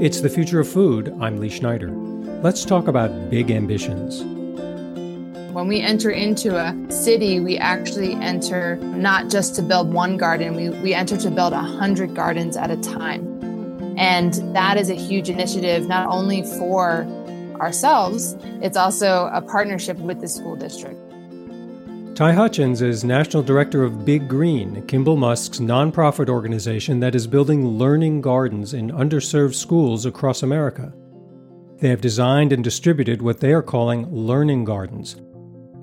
It's the future of food. I'm Lee Schneider. Let's talk about big ambitions. When we enter into a city, we actually enter not just to build one garden, we, we enter to build 100 gardens at a time. And that is a huge initiative, not only for ourselves, it's also a partnership with the school district. Ty Hutchins is National Director of Big Green, Kimbal Musk's nonprofit organization that is building learning gardens in underserved schools across America. They have designed and distributed what they are calling learning gardens,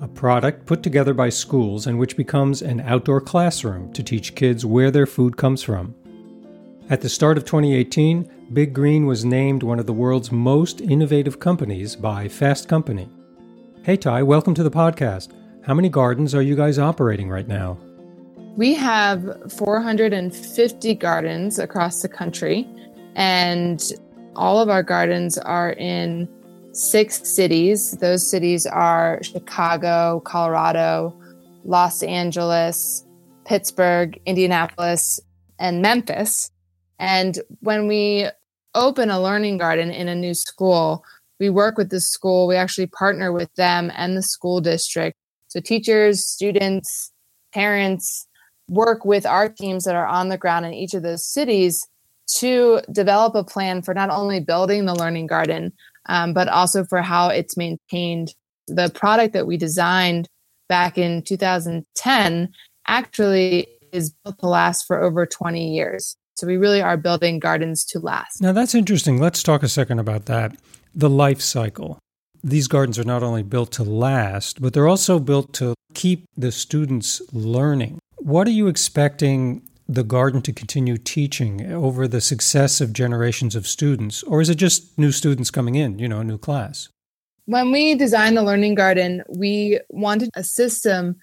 a product put together by schools and which becomes an outdoor classroom to teach kids where their food comes from. At the start of 2018, Big Green was named one of the world's most innovative companies by Fast Company. Hey Ty, welcome to the podcast. How many gardens are you guys operating right now? We have 450 gardens across the country, and all of our gardens are in six cities. Those cities are Chicago, Colorado, Los Angeles, Pittsburgh, Indianapolis, and Memphis. And when we open a learning garden in a new school, we work with the school. We actually partner with them and the school district. So teachers, students, parents work with our teams that are on the ground in each of those cities to develop a plan for not only building the learning garden, um, but also for how it's maintained. The product that we designed back in 2010 actually is built to last for over 20 years. So we really are building gardens to last. Now that's interesting. Let's talk a second about that. The life cycle. These gardens are not only built to last, but they're also built to keep the students learning. What are you expecting the garden to continue teaching over the successive generations of students? Or is it just new students coming in, you know, a new class? When we designed the Learning Garden, we wanted a system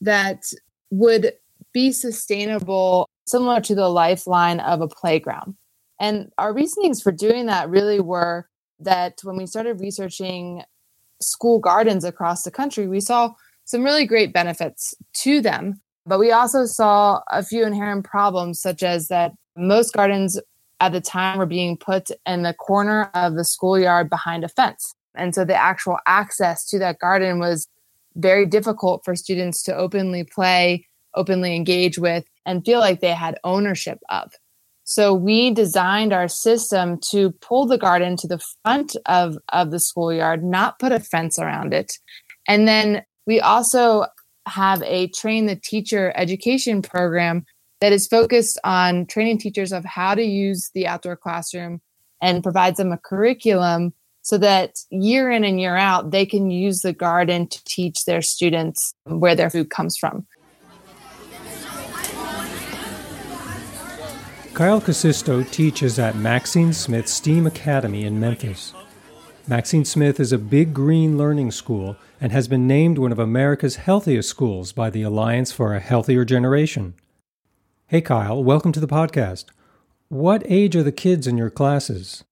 that would be sustainable similar to the lifeline of a playground. And our reasonings for doing that really were that when we started researching school gardens across the country, we saw some really great benefits to them. But we also saw a few inherent problems, such as that most gardens at the time were being put in the corner of the schoolyard behind a fence. And so the actual access to that garden was very difficult for students to openly play, openly engage with, and feel like they had ownership of. So we designed our system to pull the garden to the front of, of the schoolyard, not put a fence around it. And then we also have a train the teacher education program that is focused on training teachers of how to use the outdoor classroom and provides them a curriculum so that year in and year out they can use the garden to teach their students where their food comes from. Kyle Casisto teaches at Maxine Smith STEAM Academy in Memphis. Maxine Smith is a big green learning school and has been named one of America's healthiest schools by the Alliance for a Healthier Generation. Hey, Kyle, welcome to the podcast. What age are the kids in your classes?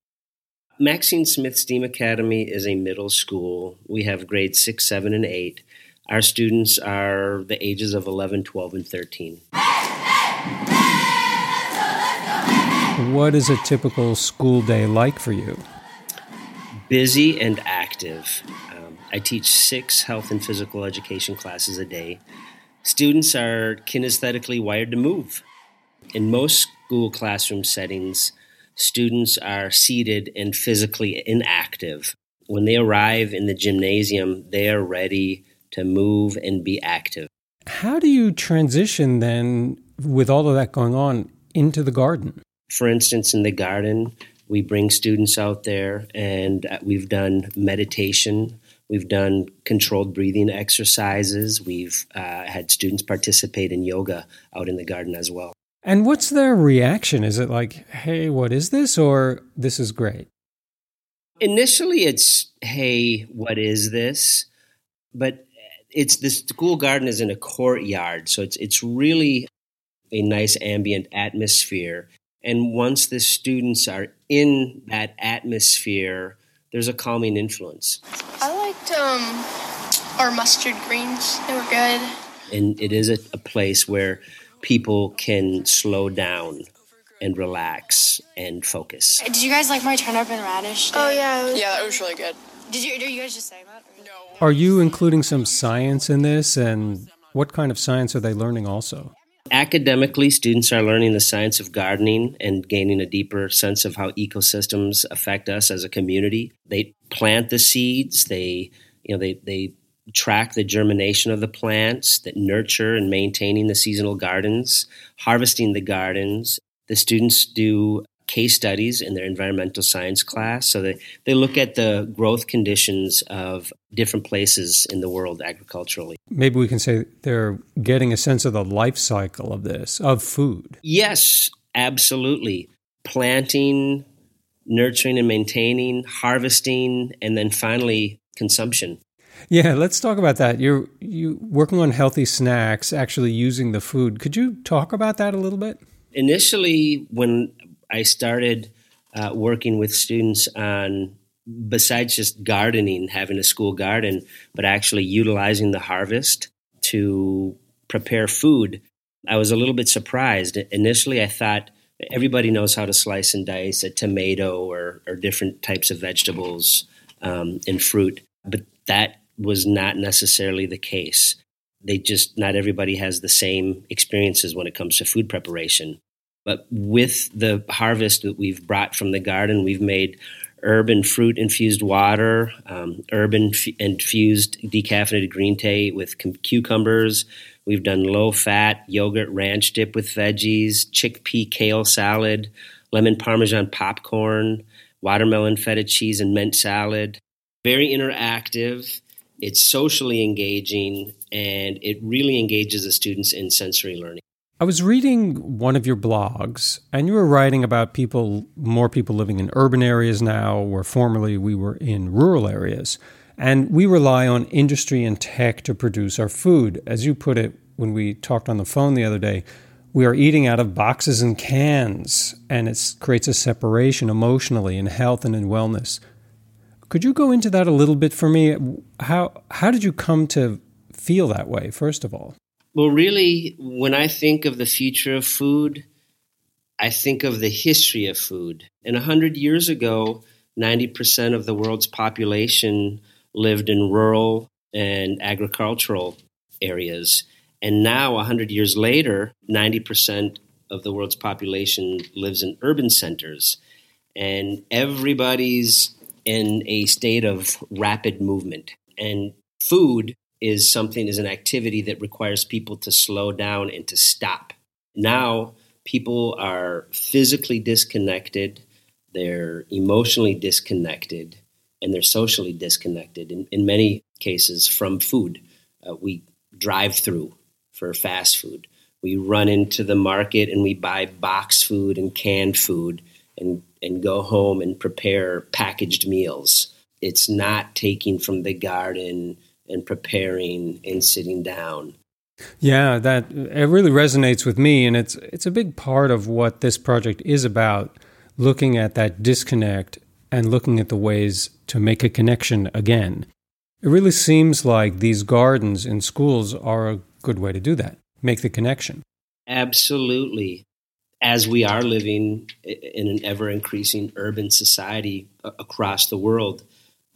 Maxine Smith STEAM Academy is a middle school. We have grades 6, 7, and 8. Our students are the ages of 11, 12, and 13. What is a typical school day like for you? Busy and active. Um, I teach six health and physical education classes a day. Students are kinesthetically wired to move. In most school classroom settings, students are seated and physically inactive. When they arrive in the gymnasium, they are ready to move and be active. How do you transition then, with all of that going on, into the garden? For instance, in the garden, we bring students out there and uh, we've done meditation. We've done controlled breathing exercises. We've uh, had students participate in yoga out in the garden as well. And what's their reaction? Is it like, hey, what is this? Or this is great? Initially, it's, hey, what is this? But it's the school garden is in a courtyard. So it's, it's really a nice ambient atmosphere. And once the students are in that atmosphere, there's a calming influence. I liked um, our mustard greens, they were good. And it is a, a place where people can slow down and relax and focus. Did you guys like my turnip and radish? Oh yeah. was- Yeah, that was really good. Did you? Are you guys just saying that? No. Are you including some science in this? And what kind of science are they learning also? Academically, students are learning the science of gardening and gaining a deeper sense of how ecosystems affect us as a community. They plant the seeds, they you know they they track the germination of the plants, that nurture and maintaining the seasonal gardens, harvesting the gardens. The students do case studies in their environmental science class. So they, they look at the growth conditions of different places in the world agriculturally. Maybe we can say they're getting a sense of the life cycle of this, of food. Yes, absolutely. Planting, nurturing and maintaining, harvesting, and then finally consumption. Yeah, let's talk about that. You're you working on healthy snacks, actually using the food. Could you talk about that a little bit? Initially, when I started uh, working with students on, besides just gardening, having a school garden, but actually utilizing the harvest to prepare food, I was a little bit surprised. Initially, I thought everybody knows how to slice and dice a tomato or, or different types of vegetables um, and fruit, but that was not necessarily the case. They just, not everybody has the same experiences when it comes to food preparation. But with the harvest that we've brought from the garden, we've made herb and fruit infused water, um, herb inf- infused decaffeinated green tea with cum- cucumbers. We've done low fat yogurt ranch dip with veggies, chickpea kale salad, lemon parmesan popcorn, watermelon feta cheese and mint salad. Very interactive. It's socially engaging and it really engages the students in sensory learning. I was reading one of your blogs, and you were writing about people, more people living in urban areas now, where formerly we were in rural areas. And we rely on industry and tech to produce our food. As you put it when we talked on the phone the other day, we are eating out of boxes and cans, and it creates a separation emotionally in health and in wellness. Could you go into that a little bit for me? How, how did you come to feel that way, first of all? Well, really, when I think of the future of food, I think of the history of food. And 100 years ago, 90% of the world's population lived in rural and agricultural areas. And now, 100 years later, 90% of the world's population lives in urban centers. And everybody's in a state of rapid movement. And food is something is an activity that requires people to slow down and to stop. Now people are physically disconnected, they're emotionally disconnected, and they're socially disconnected in, in many cases from food. Uh, we drive through for fast food. We run into the market and we buy box food and canned food and, and go home and prepare packaged meals. It's not taking from the garden and preparing and sitting down. Yeah, that it really resonates with me, and it's it's a big part of what this project is about. Looking at that disconnect and looking at the ways to make a connection again. It really seems like these gardens in schools are a good way to do that. Make the connection. Absolutely. As we are living in an ever increasing urban society across the world,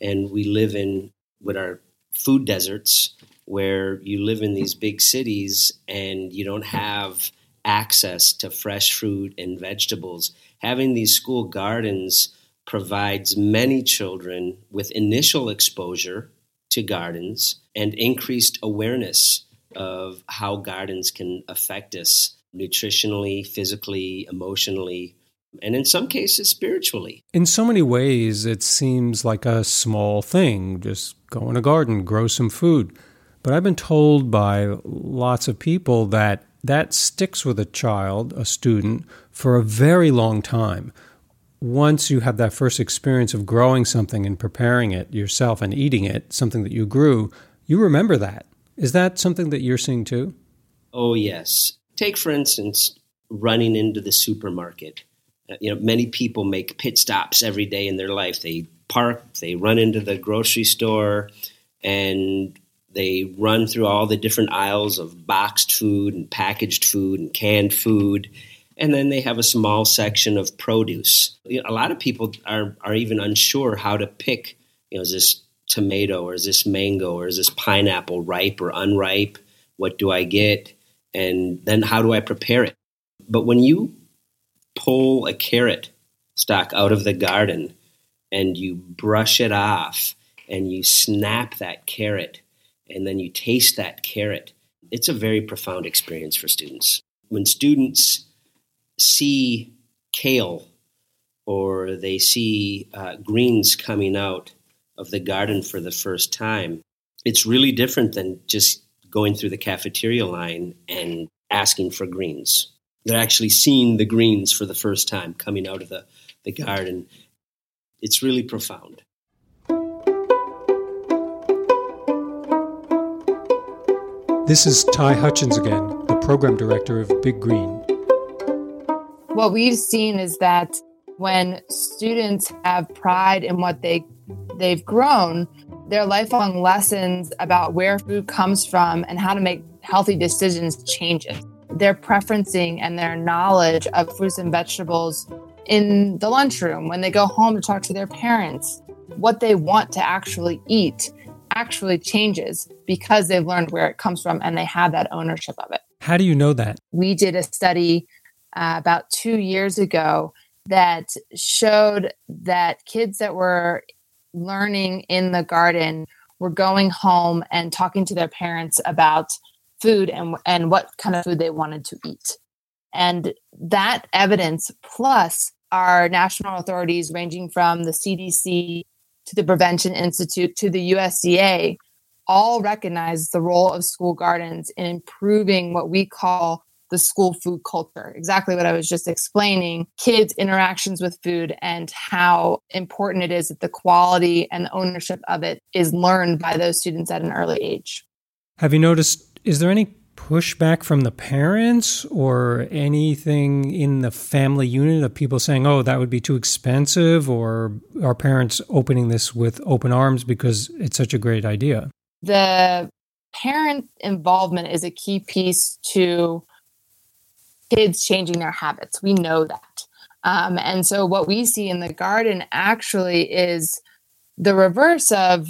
and we live in what are food deserts where you live in these big cities and you don't have access to fresh fruit and vegetables. Having these school gardens provides many children with initial exposure to gardens and increased awareness of how gardens can affect us nutritionally, physically, emotionally, and in some cases spiritually. In so many ways, it seems like a small thing just go in a garden, grow some food. But I've been told by lots of people that that sticks with a child, a student, for a very long time. Once you have that first experience of growing something and preparing it yourself and eating it, something that you grew, you remember that. Is that something that you're seeing too? Oh, yes. Take, for instance, running into the supermarket. You know, many people make pit stops every day in their life. They park, they run into the grocery store, and They run through all the different aisles of boxed food and packaged food and canned food. And then they have a small section of produce. You know, a lot of people are, are even unsure how to pick, you know, is this tomato or is this mango or is this pineapple ripe or unripe? What do I get? And then how do I prepare it? But when you pull a carrot stalk out of the garden and you brush it off and you snap that carrot and then you taste that carrot, it's a very profound experience for students. When students see kale or they see uh, greens coming out of the garden for the first time, it's really different than just going through the cafeteria line and asking for greens. They're actually seeing the greens for the first time coming out of the, the garden. It's really profound. This is Ty Hutchins again, the program director of Big Green. What we've seen is that when students have pride in what they they've grown, their lifelong lessons about where food comes from and how to make healthy decisions changes. Their preferencing and their knowledge of fruits and vegetables in the lunchroom when they go home to talk to their parents, what they want to actually eat actually changes because they've learned where it comes from and they have that ownership of it. How do you know that? We did a study uh, about two years ago that showed that kids that were learning in the garden were going home and talking to their parents about food and, and what kind of food they wanted to eat. And that evidence, plus our national authorities ranging from the CDC to the Prevention Institute to the USDA all recognize the role of school gardens in improving what we call the school food culture. Exactly what I was just explaining kids' interactions with food and how important it is that the quality and ownership of it is learned by those students at an early age. Have you noticed, is there any pushback from the parents or anything in the family unit of people saying, oh, that would be too expensive, or are parents opening this with open arms because it's such a great idea? The parent involvement is a key piece to kids changing their habits. We know that. Um, and so, what we see in the garden actually is the reverse of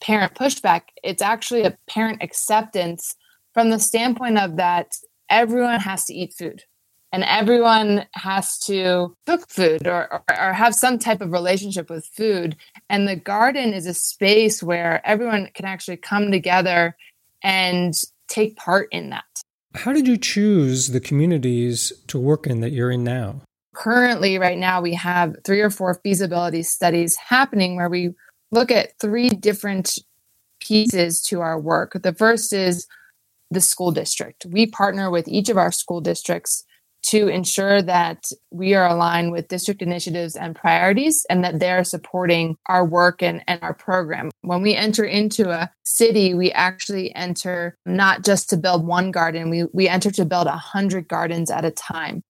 parent pushback. It's actually a parent acceptance from the standpoint of that everyone has to eat food and everyone has to cook food or, or, or, have some type of relationship with food. And the garden is a space where everyone can actually come together and take part in that. How did you choose the communities to work in that you're in now? Currently, right now, we have three or four feasibility studies happening where we look at three different pieces to our work. The first is the school district. We partner with each of our school districts to ensure that we are aligned with district initiatives and priorities and that they're supporting our work and, and our program. When we enter into a city, we actually enter not just to build one garden, we, we enter to build a hundred gardens at a time.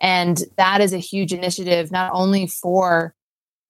And that is a huge initiative, not only for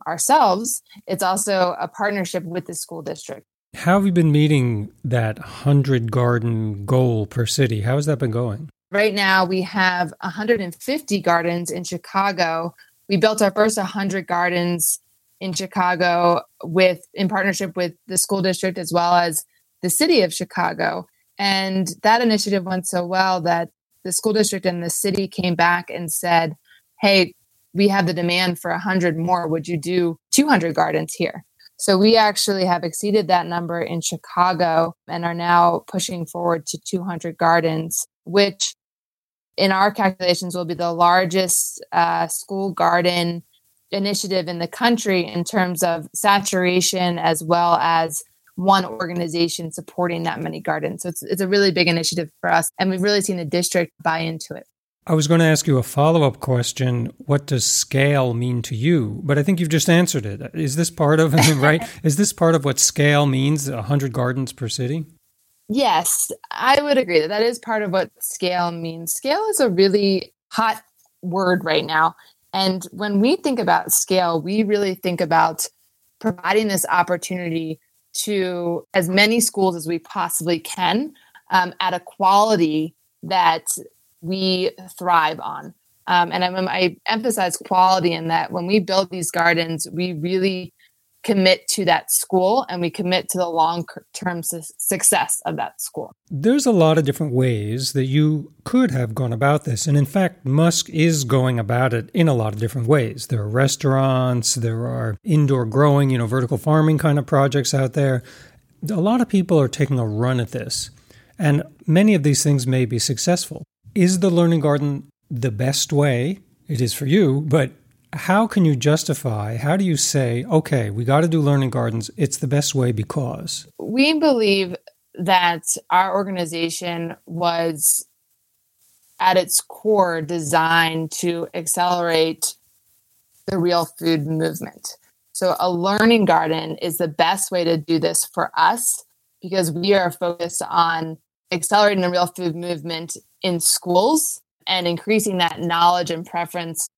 ourselves, it's also a partnership with the school district. How have you been meeting that 100 garden goal per city? How has that been going? Right now, we have 150 gardens in Chicago. We built our first 100 gardens in Chicago with in partnership with the school district as well as the city of Chicago. And that initiative went so well that the school district and the city came back and said, "Hey, we have the demand for 100 more. Would you do 200 gardens here?" So we actually have exceeded that number in Chicago and are now pushing forward to 200 gardens, which in our calculations will be the largest uh, school garden initiative in the country in terms of saturation as well as one organization supporting that many gardens. So it's, it's a really big initiative for us. And we've really seen the district buy into it. I was going to ask you a follow up question. What does scale mean to you? But I think you've just answered it. Is this part of, right? Is this part of what scale means, 100 gardens per city? Yes, I would agree that that is part of what scale means. Scale is a really hot word right now. And when we think about scale, we really think about providing this opportunity to as many schools as we possibly can um, at a quality that we thrive on. Um, and I, I emphasize quality in that when we build these gardens, we really commit to that school and we commit to the long term su- success of that school. There's a lot of different ways that you could have gone about this. And in fact, Musk is going about it in a lot of different ways. There are restaurants, there are indoor growing, you know, vertical farming kind of projects out there. A lot of people are taking a run at this. And many of these things may be successful. Is the learning garden the best way? It is for you, but how can you justify, how do you say, okay, we got to do learning gardens, it's the best way because? We believe that our organization was at its core designed to accelerate the real food movement. So, a learning garden is the best way to do this for us because we are focused on accelerating the real food movement in schools and increasing that knowledge and preference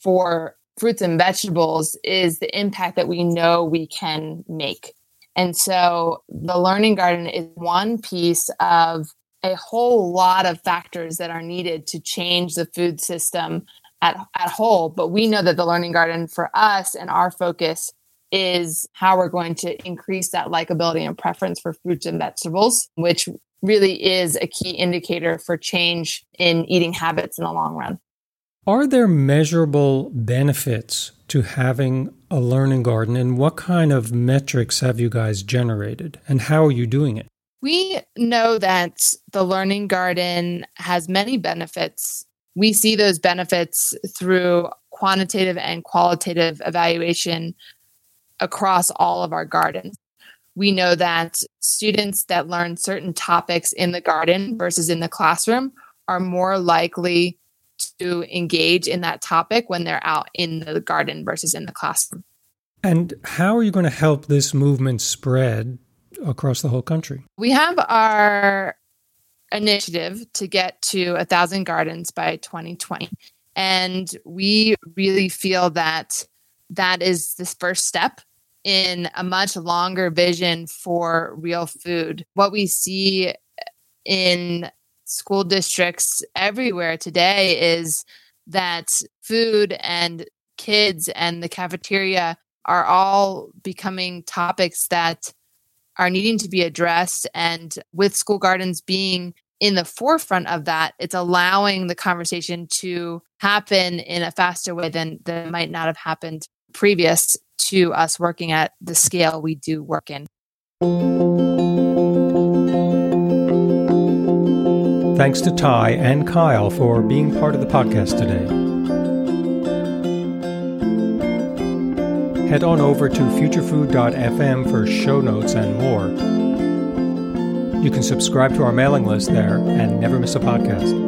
for fruits and vegetables is the impact that we know we can make. And so the learning garden is one piece of a whole lot of factors that are needed to change the food system at, at whole. But we know that the learning garden for us and our focus is how we're going to increase that likability and preference for fruits and vegetables, which really is a key indicator for change in eating habits in the long run. Are there measurable benefits to having a learning garden, and what kind of metrics have you guys generated, and how are you doing it? We know that the learning garden has many benefits. We see those benefits through quantitative and qualitative evaluation across all of our gardens. We know that students that learn certain topics in the garden versus in the classroom are more likely to engage in that topic when they're out in the garden versus in the classroom. And how are you going to help this movement spread across the whole country? We have our initiative to get to a thousand gardens by 2020. And we really feel that that is this first step in a much longer vision for real food. What we see in school districts everywhere today is that food and kids and the cafeteria are all becoming topics that are needing to be addressed. And with school gardens being in the forefront of that, it's allowing the conversation to happen in a faster way than that might not have happened previous to us working at the scale we do work in. Thanks to Ty and Kyle for being part of the podcast today. Head on over to futurefood.fm for show notes and more. You can subscribe to our mailing list there and never miss a podcast.